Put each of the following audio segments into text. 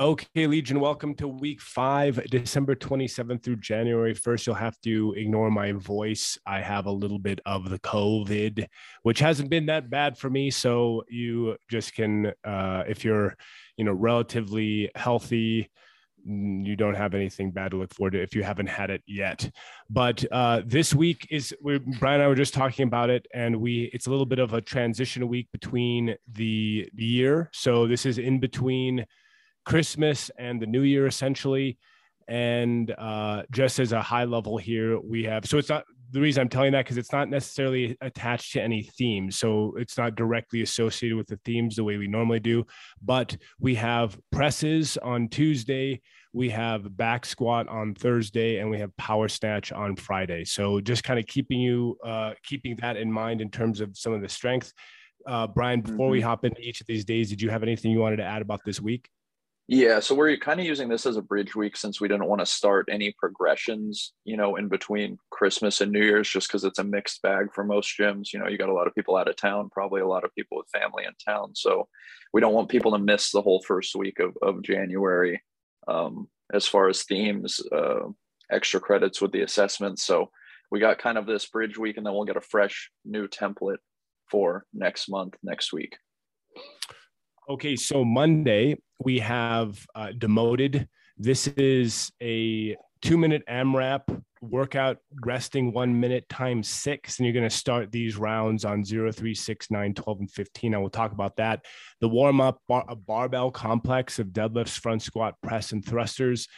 Okay, Legion, welcome to week five, December 27th through January 1st. You'll have to ignore my voice. I have a little bit of the COVID, which hasn't been that bad for me. So you just can, uh, if you're, you know, relatively healthy, mm, you don't have anything bad to look forward to if you haven't had it yet. But uh, this week is we, Brian and I were just talking about it, and we it's a little bit of a transition week between the, the year. So this is in between Christmas and the New Year, essentially. And uh, just as a high level here, we have so it's not the reason I'm telling that because it's not necessarily attached to any theme. So it's not directly associated with the themes the way we normally do. But we have presses on Tuesday, we have back squat on Thursday, and we have power snatch on Friday. So just kind of keeping you uh, keeping that in mind in terms of some of the strength. Uh, Brian, before mm-hmm. we hop into each of these days, did you have anything you wanted to add about this week? Yeah, so we're kind of using this as a bridge week since we didn't want to start any progressions, you know, in between Christmas and New Year's, just because it's a mixed bag for most gyms. You know, you got a lot of people out of town, probably a lot of people with family in town. So we don't want people to miss the whole first week of, of January um, as far as themes, uh, extra credits with the assessments. So we got kind of this bridge week, and then we'll get a fresh new template for next month, next week. Okay, so Monday we have uh, demoted. This is a two minute AMRAP workout, resting one minute times six. And you're going to start these rounds on 0, 3, 6, 9, 12, and 15. I will talk about that. The warm up, bar- barbell complex of deadlifts, front squat, press, and thrusters.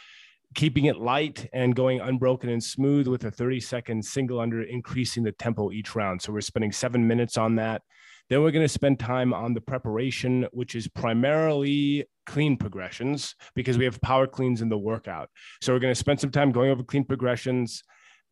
Keeping it light and going unbroken and smooth with a 30 second single under, increasing the tempo each round. So we're spending seven minutes on that. Then we're going to spend time on the preparation, which is primarily clean progressions because we have power cleans in the workout. So we're going to spend some time going over clean progressions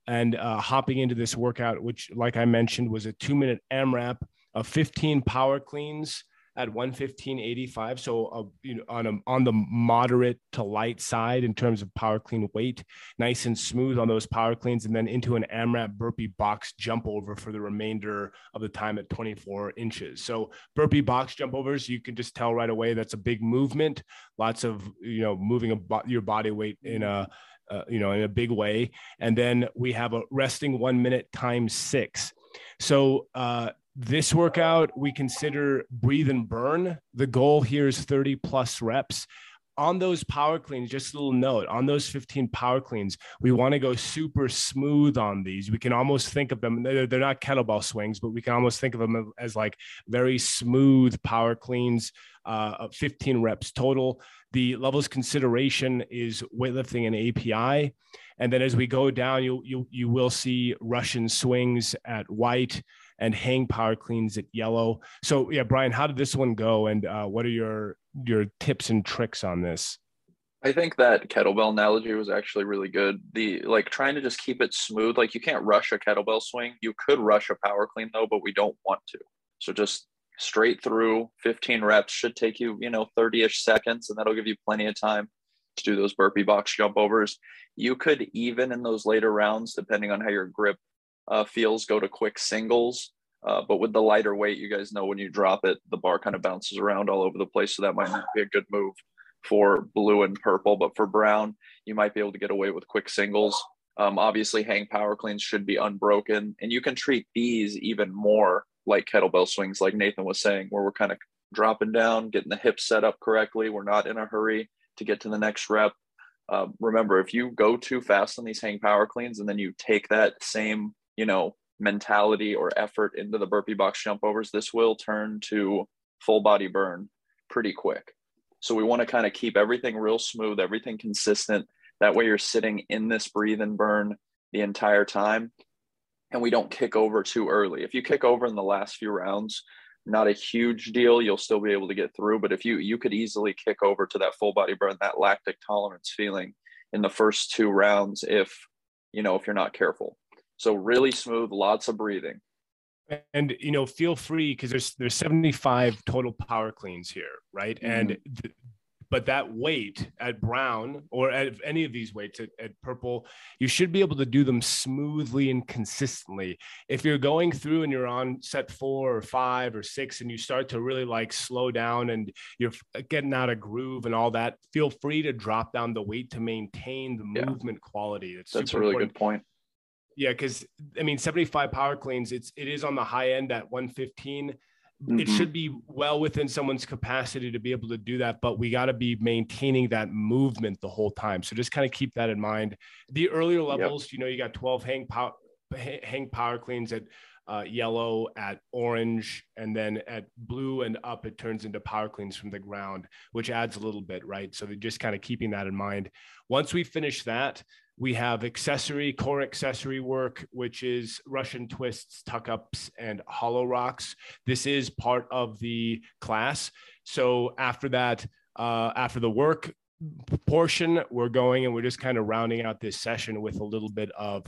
and uh, hopping into this workout, which, like I mentioned, was a two minute AMRAP of 15 power cleans at 115.85 so uh, you know on a, on the moderate to light side in terms of power clean weight nice and smooth on those power cleans and then into an amrap burpee box jump over for the remainder of the time at 24 inches. So burpee box jump overs you can just tell right away that's a big movement. Lots of you know moving a, your body weight in a uh, you know in a big way. And then we have a resting one minute times six. So uh, this workout, we consider breathe and burn. The goal here is 30 plus reps. On those power cleans, just a little note on those 15 power cleans, we want to go super smooth on these. We can almost think of them, they're, not kettlebell swings, but we can almost think of them as like very smooth power cleans, uh, 15 reps total. The levels consideration is weightlifting and API. And then as we go down, you, you, you will see Russian swings at white and hang power cleans at yellow. So yeah, Brian, how did this one go, and uh, what are your your tips and tricks on this? I think that kettlebell analogy was actually really good. The like trying to just keep it smooth. Like you can't rush a kettlebell swing. You could rush a power clean though, but we don't want to. So just straight through 15 reps should take you, you know, 30-ish seconds, and that'll give you plenty of time to do those burpee box jump overs. You could even in those later rounds, depending on how your grip uh, feels go to quick singles. Uh, but with the lighter weight, you guys know when you drop it, the bar kind of bounces around all over the place. So that might not be a good move for blue and purple. But for brown, you might be able to get away with quick singles. Um, obviously, hang power cleans should be unbroken. And you can treat these even more like kettlebell swings, like Nathan was saying, where we're kind of dropping down, getting the hips set up correctly. We're not in a hurry to get to the next rep. Uh, remember, if you go too fast on these hang power cleans and then you take that same you know, mentality or effort into the burpee box jump overs, this will turn to full body burn pretty quick. So we want to kind of keep everything real smooth, everything consistent. That way you're sitting in this breathe and burn the entire time. And we don't kick over too early. If you kick over in the last few rounds, not a huge deal. You'll still be able to get through. But if you you could easily kick over to that full body burn, that lactic tolerance feeling in the first two rounds, if you know, if you're not careful. So really smooth, lots of breathing. And you know, feel free because there's there's 75 total power cleans here, right? Mm-hmm. And th- but that weight at brown or at any of these weights at, at, purple, you should be able to do them smoothly and consistently. If you're going through and you're on set four or five or six and you start to really like slow down and you're getting out of groove and all that, feel free to drop down the weight to maintain the yeah. movement quality. It's That's a really important. good point. Yeah, because I mean, 75 power cleans, it's it is on the high end at 115 Mm-hmm. It should be well within someone's capacity to be able to do that, but we got to be maintaining that movement the whole time. So just kind of keep that in mind. The earlier levels, yep. you know, you got 12 hang power hang power cleans at uh, yellow, at orange, and then at blue and up, it turns into power cleans from the ground, which adds a little bit, right? So just kind of keeping that in mind. Once we finish that, we have accessory, core accessory work, which is Russian twists, tuck ups, and hollow rocks. This is part of the class. So after that, uh, after the work portion, we're going and we're just kind of rounding out this session with a little bit of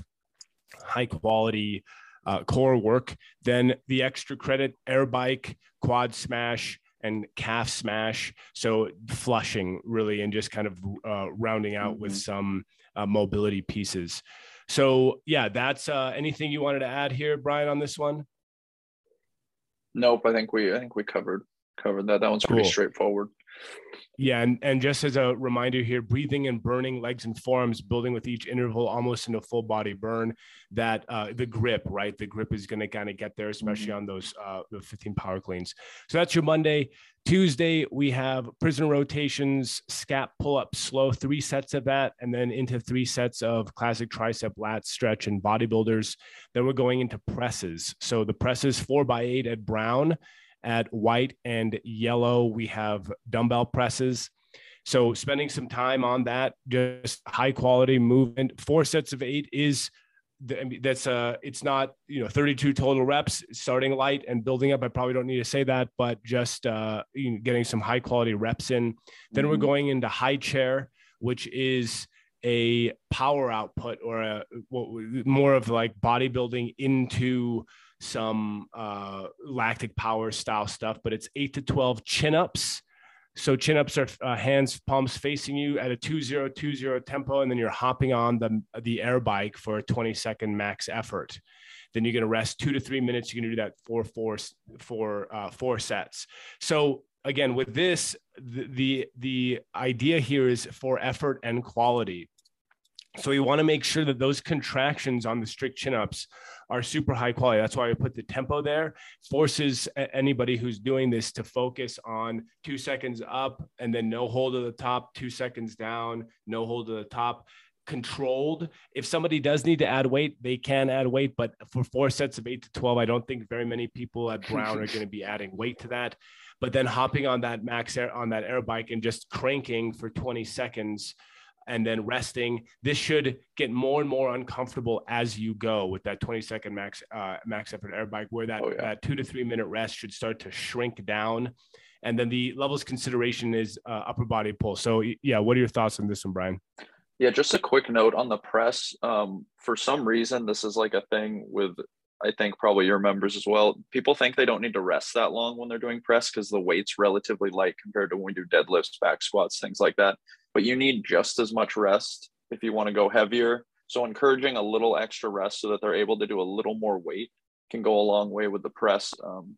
high quality uh, core work. Then the extra credit air bike, quad smash, and calf smash. So flushing really, and just kind of uh, rounding out mm-hmm. with some uh, mobility pieces. So yeah, that's uh, anything you wanted to add here, Brian, on this one. Nope, I think we I think we covered covered that. That one's pretty straightforward. Yeah, and, and just as a reminder here, breathing and burning legs and forearms, building with each interval almost into full body burn. That uh, the grip, right? The grip is going to kind of get there, especially mm-hmm. on those uh, the 15 power cleans. So that's your Monday. Tuesday we have prisoner rotations, scap pull up, slow, three sets of that, and then into three sets of classic tricep lat stretch and bodybuilders. Then we're going into presses. So the presses four by eight at Brown at white and yellow, we have dumbbell presses. So spending some time on that, just high quality movement. Four sets of eight is that's uh it's not you know 32 total reps starting light and building up i probably don't need to say that but just uh you know, getting some high quality reps in then mm-hmm. we're going into high chair which is a power output or a more of like bodybuilding into some uh, lactic power style stuff, but it's eight to 12 chin ups. So chin ups are uh, hands, palms facing you at a 2020 tempo, and then you're hopping on the, the air bike for a 20 second max effort. Then you're to rest two to three minutes. You're to do that for four, four, uh, four sets. So again, with this, the, the, the idea here is for effort and quality. So we want to make sure that those contractions on the strict chin ups are super high quality. That's why I put the tempo there. Forces anybody who's doing this to focus on two seconds up and then no hold of the top, two seconds down, no hold of the top. Controlled. If somebody does need to add weight, they can add weight. But for four sets of eight to 12, I don't think very many people at Brown are going to be adding weight to that. But then hopping on that max air on that air bike and just cranking for 20 seconds and then resting. This should get more and more uncomfortable as you go with that 20 second max uh, max effort air bike, where that, oh, yeah. that two to three minute rest should start to shrink down. And then the levels consideration is uh, upper body pull. So yeah, what are your thoughts on this one, Brian? Yeah, just a quick note on the press. Um, for some reason, this is like a thing with I think probably your members as well. People think they don't need to rest that long when they're doing press because the weight's relatively light compared to when we do deadlifts, back squats, things like that but you need just as much rest if you want to go heavier. So encouraging a little extra rest so that they're able to do a little more weight can go a long way with the press. Um,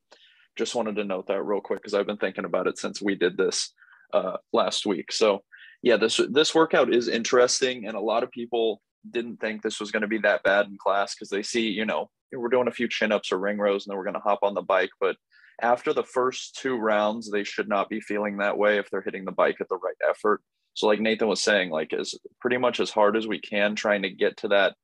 just wanted to note that real quick because I've been thinking about it since we did this uh, last week. So yeah, this this workout is interesting, and a lot of people didn't think this was going to be that bad in class because they see, you know, we're doing a few chin ups or ring rows, and then we're going to hop on the bike. But after the first two rounds, they should not be feeling that way if they're hitting the bike at the right effort. So like Nathan was saying, like as pretty much as hard as we can trying to get to that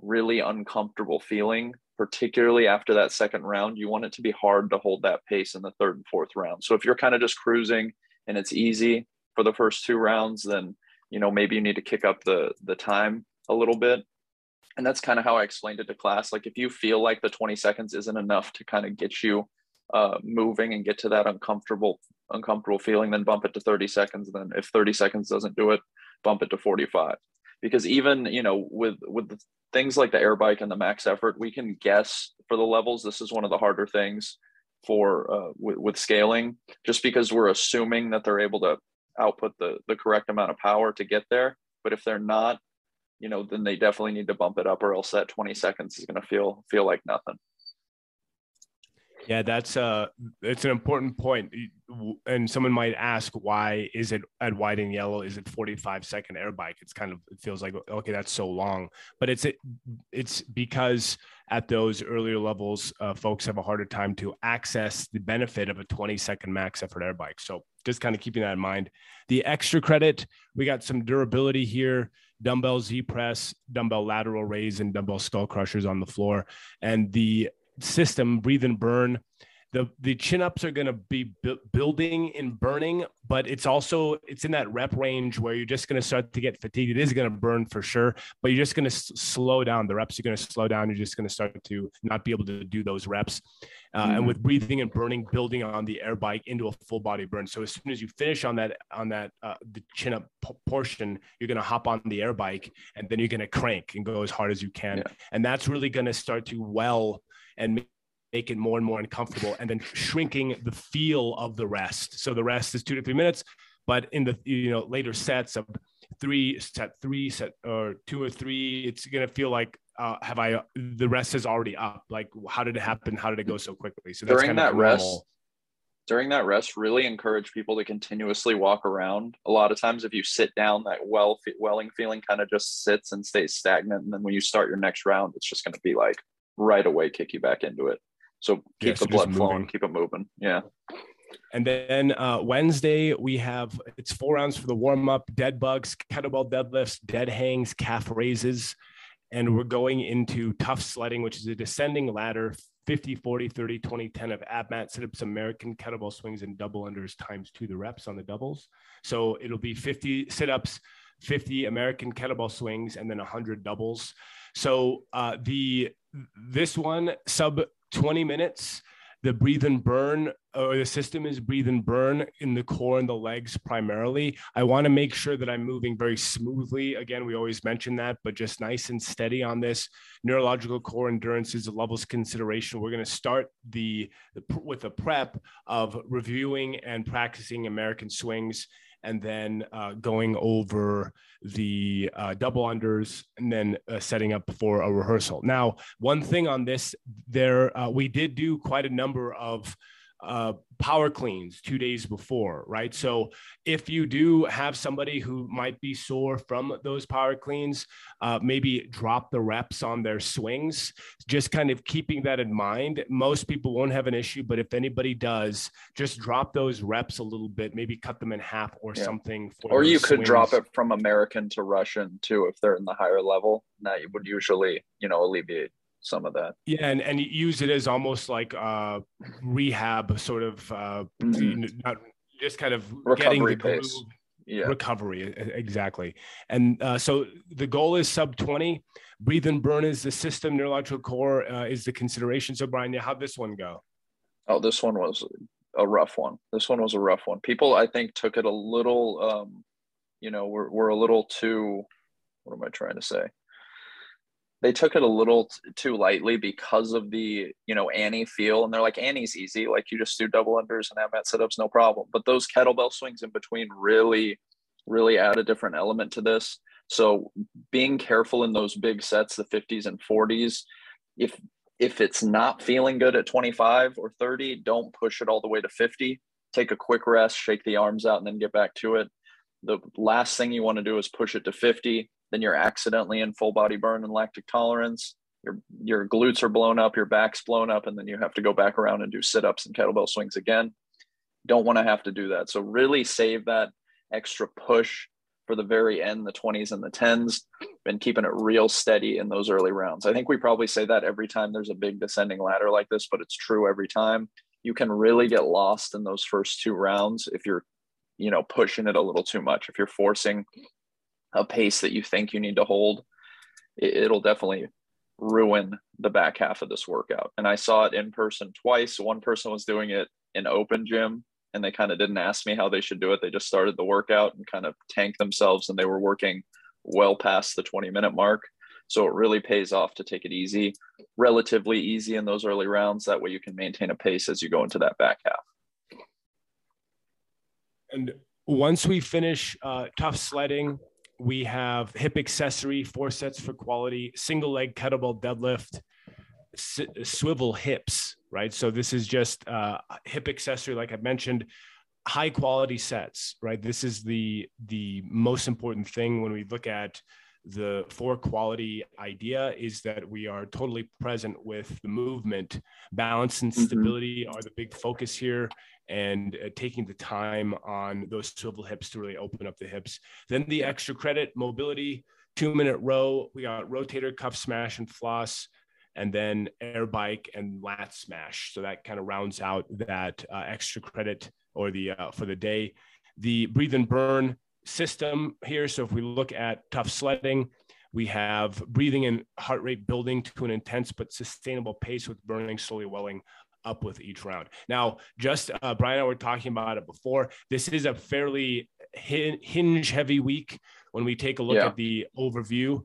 really uncomfortable feeling, particularly after that second round, you want it to be hard to hold that pace in the third and fourth round. So if you're kind of just cruising and it's easy for the first two rounds, then you know maybe you need to kick up the the time a little bit. And that's kind of how I explained it to class. Like if you feel like the 20 seconds isn't enough to kind of get you uh, moving and get to that uncomfortable uncomfortable feeling, then bump it to 30 seconds. Then if 30 seconds doesn't do it, bump it to 45. Because even you know with with things like the air bike and the max effort, we can guess for the levels. This is one of the harder things for uh, with, with scaling, just because we're assuming that they're able to output the the correct amount of power to get there. But if they're not, you know, then they definitely need to bump it up, or else that 20 seconds is going to feel feel like nothing. Yeah, that's uh it's an important point. And someone might ask why is it at white and yellow? Is it 45 second air bike? It's kind of it feels like okay, that's so long. But it's it it's because at those earlier levels, uh, folks have a harder time to access the benefit of a 20 second max effort air bike. So just kind of keeping that in mind. The extra credit, we got some durability here dumbbell Z press, dumbbell lateral raise, and dumbbell skull crushers on the floor. And the system, breathe and burn. The, the chin ups are going to be bu- building and burning, but it's also it's in that rep range where you're just going to start to get fatigued. It is going to burn for sure, but you're just going to s- slow down. The reps are going to slow down. You're just going to start to not be able to do those reps. Uh, mm-hmm. And with breathing and burning, building on the air bike into a full body burn. So as soon as you finish on that on that uh, the chin up p- portion, you're going to hop on the air bike, and then you're going to crank and go as hard as you can. Yeah. And that's really going to start to well and make it more and more uncomfortable and then shrinking the feel of the rest. So the rest is two to three minutes, but in the you know later sets of three, set three, set or two or three, it's gonna feel like uh, have I the rest is already up? Like how did it happen? How did it go so quickly? So during that rest, during that rest, really encourage people to continuously walk around. A lot of times, if you sit down, that well welling feeling kind of just sits and stays stagnant, and then when you start your next round, it's just going to be like right away kick you back into it. So keep yeah, so the blood flowing, keep it moving. Yeah. And then uh, Wednesday, we have it's four rounds for the warm up dead bugs, kettlebell deadlifts, dead hangs, calf raises. And we're going into tough sledding, which is a descending ladder 50, 40, 30, 20, 10 of ab mat sit ups, American kettlebell swings, and double unders times two the reps on the doubles. So it'll be 50 sit ups, 50 American kettlebell swings, and then 100 doubles. So uh, the this one sub 20 minutes. The breathe and burn, or the system is breathe and burn in the core and the legs primarily. I want to make sure that I'm moving very smoothly. Again, we always mention that, but just nice and steady on this. Neurological core endurance is a levels consideration. We're going to start the, the with a prep of reviewing and practicing American swings and then uh, going over the uh, double unders and then uh, setting up for a rehearsal. Now, one thing on this, there uh, we did do quite a number of uh, power cleans two days before, right? So if you do have somebody who might be sore from those power cleans, uh, maybe drop the reps on their swings, just kind of keeping that in mind. Most people won't have an issue, but if anybody does, just drop those reps a little bit, maybe cut them in half or yeah. something. or you could swings. drop it from American to Russian too, if they're in the higher level. That would usually, you know, alleviate some of that. Yeah, and, and use it as almost like uh rehab sort of uh mm-hmm. not just kind of recovery getting pace. yeah. recovery exactly. And uh, so the goal is sub 20. Breathe and burn is the system, neurological core uh, is the consideration. So Brian, yeah, how'd this one go? Oh, this one was a rough one. This one was a rough one. People I think took it a little um you know, we're we're a little too what am I trying to say? They took it a little t- too lightly because of the you know Annie feel, and they're like Annie's easy, like you just do double unders and ab mat sit ups, no problem. But those kettlebell swings in between really, really add a different element to this. So being careful in those big sets, the 50s and 40s, if if it's not feeling good at 25 or 30, don't push it all the way to 50. Take a quick rest, shake the arms out, and then get back to it. The last thing you want to do is push it to 50 then you're accidentally in full body burn and lactic tolerance. Your your glutes are blown up, your back's blown up, and then you have to go back around and do sit-ups and kettlebell swings again. Don't want to have to do that. So really save that extra push for the very end, the 20s and the 10s, and keeping it real steady in those early rounds. I think we probably say that every time there's a big descending ladder like this, but it's true every time. You can really get lost in those first two rounds if you're, you know, pushing it a little too much. If you're forcing a pace that you think you need to hold, it, will definitely ruin the back half of this workout. And I saw it in person twice. One person was doing it in open gym and they kind of didn't ask me how they should do it. They just started the workout and kind of tanked themselves and they were working well past the 20 minute mark. So it really pays off to take it easy, relatively easy in those early rounds. That way you can maintain a pace as you go into that back half. And once we finish uh, tough sledding, we have hip accessory, four sets for quality, single leg kettlebell deadlift, s- swivel hips, right? So this is just uh, hip accessory, like I mentioned, high quality sets, right? This is the the most important thing when we look at the for quality idea is that we are totally present with the movement balance and mm-hmm. stability mm-hmm. are the big focus here and uh, taking the time on those swivel hips to really open up the hips then the extra credit mobility two minute row we got rotator cuff smash and floss and then air bike and lat smash so that kind of rounds out that uh, extra credit or the uh, for the day the breathe and burn system here. So if we look at tough sledding, we have breathing and heart rate building to an intense but sustainable pace with burning slowly welling up with each round. Now, just uh, Brian and I were talking about it before. This is a fairly hinge heavy week when we take a look yeah. at the overview.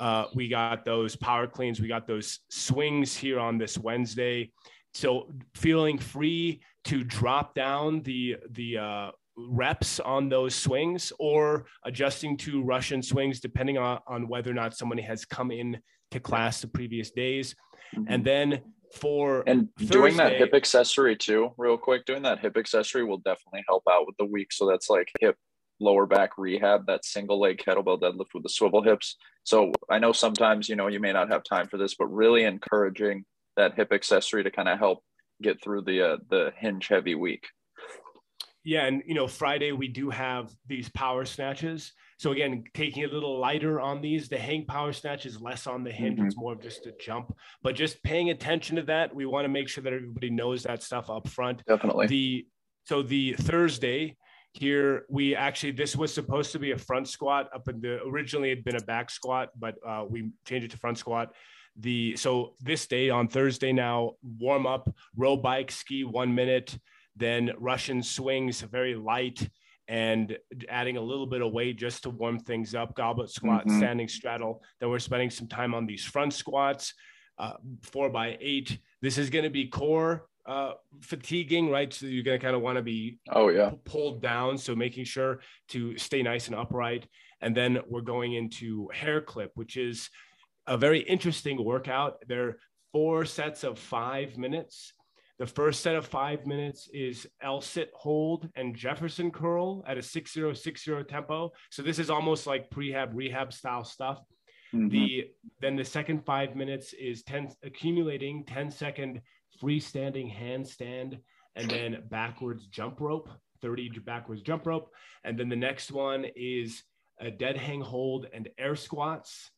Uh, we got those power cleans, we got those swings here on this Wednesday. So feeling free to drop down the the uh, reps on those swings or adjusting to Russian swings, depending on, on whether or not somebody has come in to class the previous days. Mm-hmm. And then for and Thursday, doing that hip accessory too, real quick, doing that hip accessory will definitely help out with the week. So that's like hip lower back rehab, that single leg kettlebell deadlift with the swivel hips. So I know sometimes, you know, you may not have time for this, but really encouraging that hip accessory to kind of help get through the uh, the hinge heavy week. Yeah, and you know, Friday we do have these power snatches. So again, taking a little lighter on these, the hang power snatch is less on the hinge. Mm-hmm. It's more of just a jump. But just paying attention to that, we want to make sure that everybody knows that stuff up front. Definitely. The so the Thursday here we actually this was supposed to be a front squat up in the originally had been a back squat, but uh, we changed it to front squat the so this day on Thursday now warm up row bike ski one minute then Russian swings very light and adding a little bit of weight just to warm things up. Goblet squat, mm-hmm. standing straddle. Then we're spending some time on these front squats, uh, four by eight. This is going to be core uh, fatiguing, right? So you're going to kind of want to be oh yeah pulled down. So making sure to stay nice and upright. And then we're going into hair clip, which is a very interesting workout. There are four sets of five minutes the first set of five minutes is L sit hold and Jefferson curl at a 6060 tempo. So this is almost like prehab rehab style stuff. Mm-hmm. The then the second five minutes is 10 accumulating 10 second freestanding handstand and then backwards jump rope, 30 backwards jump rope. And then the next one is a dead hang hold and air squats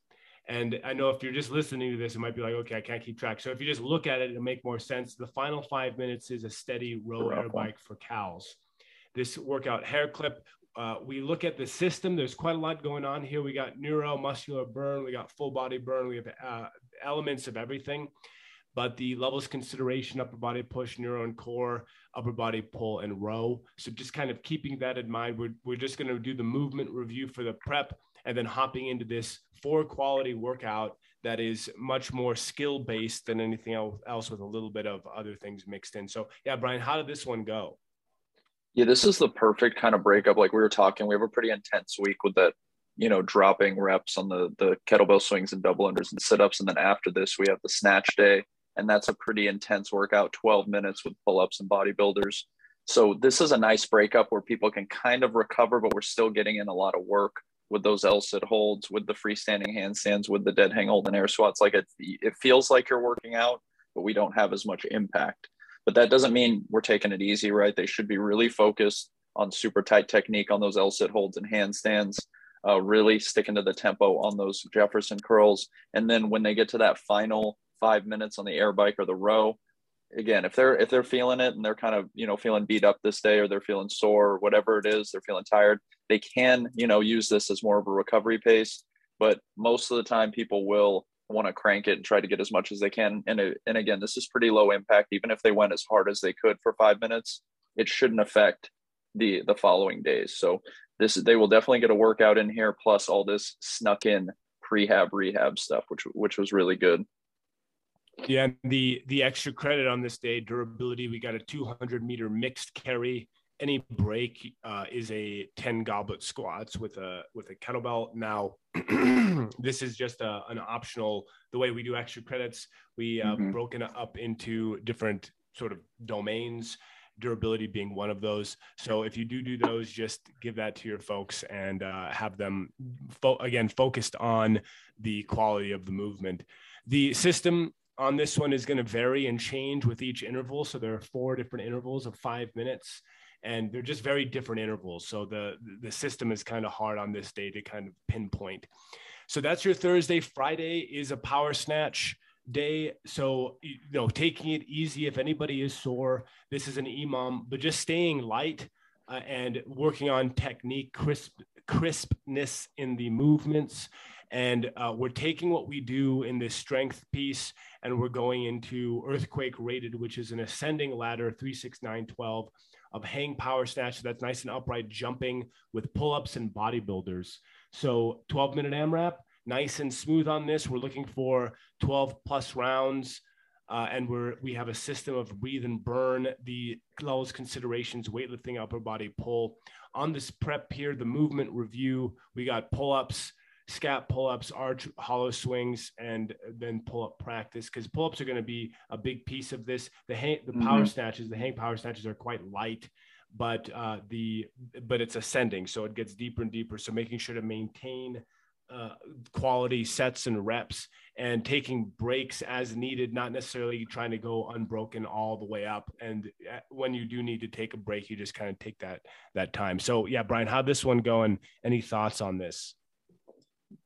and I know if you're just listening to this, it might be like, okay, I can't keep track. So if you just look at it, it'll make more sense. The final five minutes is a steady row air bike for cals. This workout hair clip, uh, we look at the system. There's quite a lot going on here. We got neuromuscular burn, we got full body burn, we have uh, elements of everything. But the levels consideration, upper body push, neuro and core, upper body pull, and row. So just kind of keeping that in mind, we're, we're just going to do the movement review for the prep and then hopping into this for quality workout that is much more skill based than anything else with a little bit of other things mixed in. So, yeah, Brian, how did this one go? Yeah, this is the perfect kind of breakup. Like we were talking, we have a pretty intense week with that, you know, dropping reps on the the kettlebell swings and double unders and sit ups, and then after this we have the snatch day, and that's a pretty intense workout, twelve minutes with pull ups and bodybuilders. So this is a nice breakup where people can kind of recover, but we're still getting in a lot of work with those L sit holds, with the freestanding handstands, with the dead hang hold and air squats. Like it, it feels like you're working out, but we don't have as much impact. But that doesn't mean we're taking it easy, right? They should be really focused on super tight technique on those L sit holds and handstands, uh, really sticking to the tempo on those Jefferson curls. And then when they get to that final five minutes on the air bike or the row, again if they're if they're feeling it and they're kind of you know feeling beat up this day or they're feeling sore or whatever it is they're feeling tired they can you know use this as more of a recovery pace. But most of the time people will want to crank it and try to get as much as they can. And it, and again this is pretty low impact. Even if they went as hard as they could for 5 minutes it shouldn't affect the the following days. So this they will definitely get a workout in here plus all this snuck in prehab rehab stuff which which was really good yeah, the the extra credit on this day, durability. We got a 200 meter mixed carry any break uh, is a 10 goblet squats with a with a kettlebell now this is just a, an optional the way we do extra credits we have mm-hmm. broken up into different sort of domains durability being one of those so if you do do those just give that to your folks and uh, have them fo- again focused on the quality of the movement the system on this one is going to vary and change with each interval. So there are four different intervals of five minutes, and they're just very different intervals. So the the system is kind of hard on this day to kind of pinpoint. So that's your Thursday. Friday is a power snatch day. So you know, taking it easy. If anybody is sore, this is an EMOM, but just staying light uh, and working on technique, crisp crispness in the movements and uh, we're taking what we do in this strength piece and we're going into earthquake rated, which is an ascending ladder, 36912 of hang power snatch. So that's nice and upright jumping with pull ups and bodybuilders. So 12 minute AMRAP, nice and smooth on this. We're looking for 12 plus rounds. Uh, and we're we have a system of breathe and burn the lowest considerations weightlifting upper body pull on this prep here the movement review we got pull-ups scap pull-ups, arch hollow swings, and then pull-up practice because pull-ups are going to be a big piece of this. The hang, the mm-hmm. power snatches, the hang power snatches are quite light, but uh, the but it's ascending, so it gets deeper and deeper. So making sure to maintain uh, quality sets and reps and taking breaks as needed, not necessarily trying to go unbroken all the way up. And uh, when you do need to take a break, you just kind of take that that time. So yeah, Brian, how this one going? Any thoughts on this?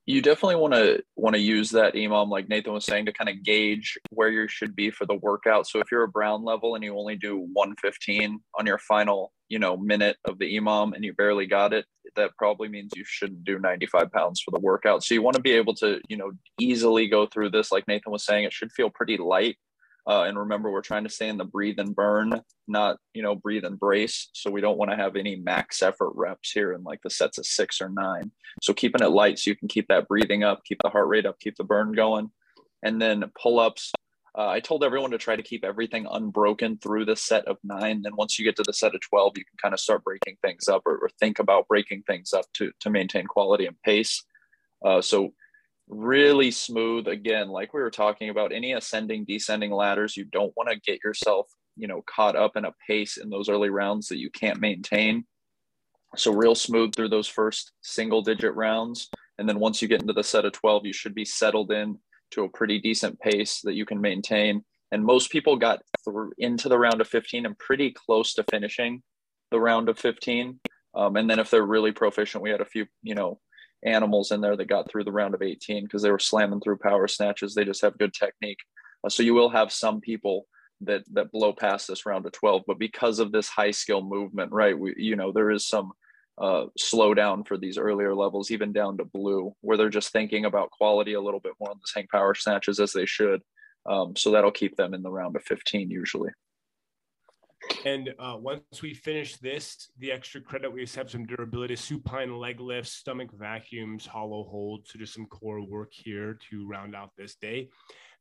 You definitely want to want to use that EMOM um, like Nathan was saying, to kind of gauge where you should be for the workout. So if you're a brown level and you only do 115 on your final, you know, minute of the EMOM and you barely got it, that probably means you shouldn't do 95 pounds for the workout. So you want to be able to, you know, easily go through this. Like Nathan was saying, it should feel pretty light uh, and remember, we're trying to stay in the breathe and burn, not you know breathe and brace. So we don't want to have any max effort reps here in like the sets of six or nine. So keeping it light so you can keep that breathing up, keep the heart rate up, keep the burn going, and then pull ups. Uh, I told everyone to try to keep everything unbroken through the set of nine. Then once you get to the set of twelve, you can kind of start breaking things up or, or think about breaking things up to to maintain quality and pace. Uh, so really smooth. Again like we were talking about any ascending descending ladders you don't want to get yourself you know caught up in a pace in those early rounds that you can't maintain. So real smooth through those first single digit rounds. And then once you get into the set of 12 you should be settled in to a pretty decent pace that you can maintain. And most people got through into the round of 15 and pretty close to finishing the round of 15 um, and then if they're really proficient we had a few you know animals in there that got through the round of 18 because they were slamming through power snatches. They just have good technique. Uh, so you will have some people that that blow past this round of 12, but because of this high skill movement, right? We, you know, there is some uh, slowdown for these earlier levels, even down to blue, where they're just thinking about quality a little bit more on the hang power snatches as they should. Um, so that'll keep them in the round of 15 usually. And uh, once we finish this, the extra credit, we just have some durability, supine leg lifts, stomach vacuums, hollow holds. So just some core work here to round out this day.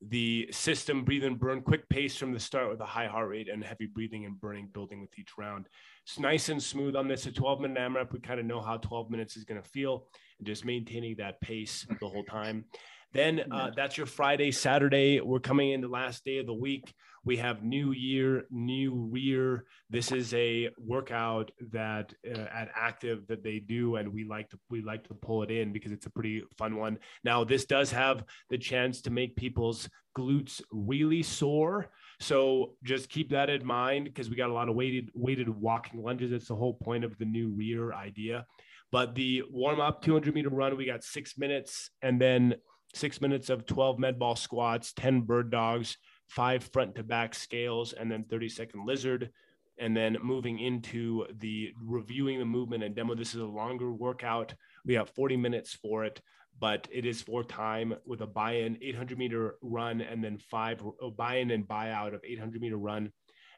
The system breathe and burn, quick pace from the start with a high heart rate and heavy breathing and burning building with each round. It's nice and smooth on this. A 12 minute AMRAP, we kind of know how 12 minutes is going to feel and just maintaining that pace the whole time. Then uh, that's your Friday, Saturday. We're coming in the last day of the week. We have New Year, New Rear. This is a workout that uh, at Active that they do, and we like to we like to pull it in because it's a pretty fun one. Now, this does have the chance to make people's glutes really sore. So just keep that in mind because we got a lot of weighted weighted walking lunges. That's the whole point of the new rear idea. But the warm up 200 meter run, we got six minutes, and then six minutes of 12 med ball squats, 10 bird dogs, five front to back scales, and then 30 second lizard. And then moving into the reviewing the movement and demo. This is a longer workout. We have 40 minutes for it, but it is for time with a buy in 800 meter run and then five buy in and buy out of 800 meter run.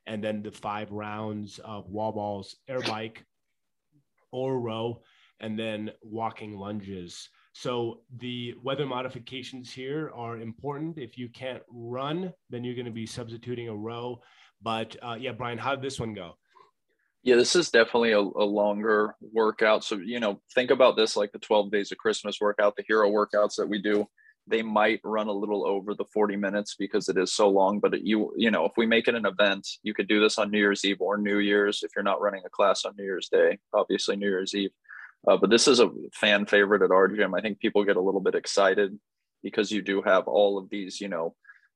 And then the five rounds of wall balls, air bike, or row, and then walking lunges. So the weather modifications here are important. If you can't run, then you're going to be substituting a row. But uh, yeah, Brian, how did this one go? Yeah, this is definitely a, a, longer workout. So, you know, think about this like the 12 days of Christmas workout, the hero workouts that we do. They might run a little over the 40 minutes because it is so long. But you, you know, if we make it an event, you could do this on New Year's Eve or New Year's if you're not running a class on New Year's Day, obviously New Year's Eve. Uh, but this is a fan favorite at our gym. I think people get a little bit excited because you do have all of these, you know,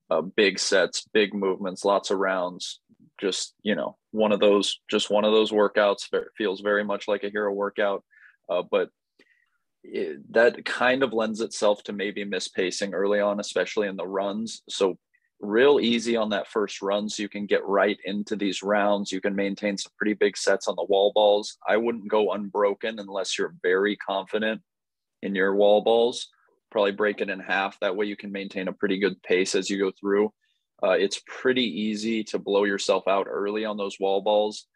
uh, big sets, big movements, lots of rounds. Just you know, one of those, just one of those workouts. Feels very much like a hero workout, uh, but it, that kind of lends itself to maybe mispacing early on, especially in the runs. So real easy on that first run so you can get right into these rounds. You can maintain some pretty big sets on the wall balls. I wouldn't go unbroken unless you're very confident in your wall balls. Probably break it in half. That way you can maintain a pretty good pace as you go through. Uh, it's pretty easy to blow yourself out early on those wall balls.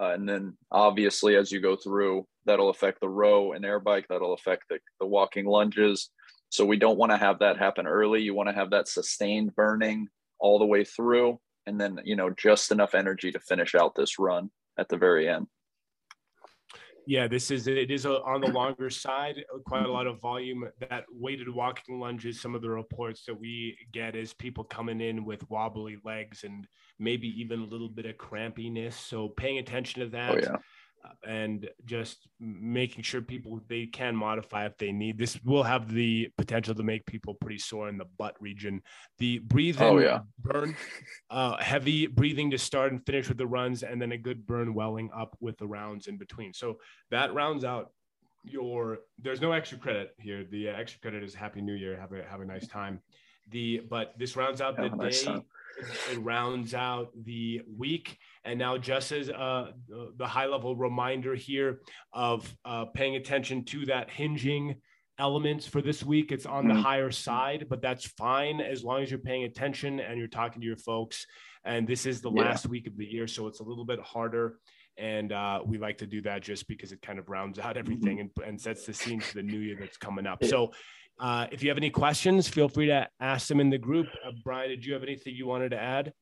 Uh, and then obviously as you go through that'll affect the row and air bike. That'll affect the, the walking lunges so we don't want to have that happen early. You want to have that sustained burning all the way through and then, you know, just enough energy to finish out this run at the very end. Yeah, this is it is a, on the longer side, uh, quite a lot of volume. That weighted walking lunges, some of the reports that we get is people coming in with wobbly legs and maybe even a little bit of crampiness. So paying attention to that. Oh, yeah and just making sure people they can modify if they need. This will have the potential to make people pretty sore in the butt region. The breathing, oh, yeah. burn, uh, heavy breathing to start and finish with the runs, and then a good burn welling up with the rounds in between. So that rounds out your. There's no extra credit here. The extra credit is Happy New Year. Have a have a nice time. The but this rounds out the day. It rounds out the week. And now, just as uh, the high level reminder here of uh, paying attention to that hinging elements for this week, it's on the mm-hmm. higher side, but that's fine as long as you're paying attention and you're talking to your folks. And this is the yeah. last week of the year, so it's a little bit harder. And uh, we like to do that just because it kind of rounds out everything mm-hmm. and, and sets the scene for the new year that's coming up. So uh, if you have any questions, feel free to ask them in the group. Uh, Brian, did you have anything you wanted to add?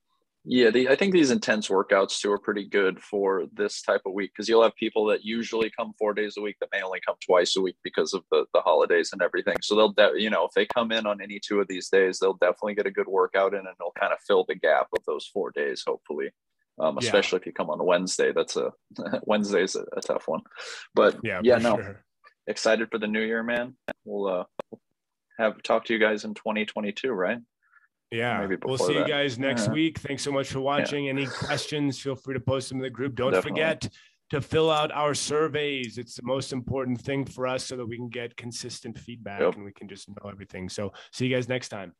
Yeah, the, I think these intense workouts too are pretty good for this type of week because you'll have people that usually come four days a week that may only come twice a week because of the, the holidays and everything. So they'll, de- you know, if they come in on any two of these days, they'll definitely get a good workout in and it'll kind of fill the gap of those four days, hopefully. Um, especially yeah. if you come on a Wednesday, that's a Wednesday's a, a tough one. But yeah, yeah no, sure. excited for the new year, man. We'll uh, have talk to you guys in 2022, right? Yeah. we'll see that. you guys next yeah. week. Thanks so much for watching. Yeah. Any questions, feel free to post them in the group. Don't Definitely. forget to fill out our surveys. It's the most important thing for us so that we can get consistent feedback yep. and we can just know everything. So see you guys next time.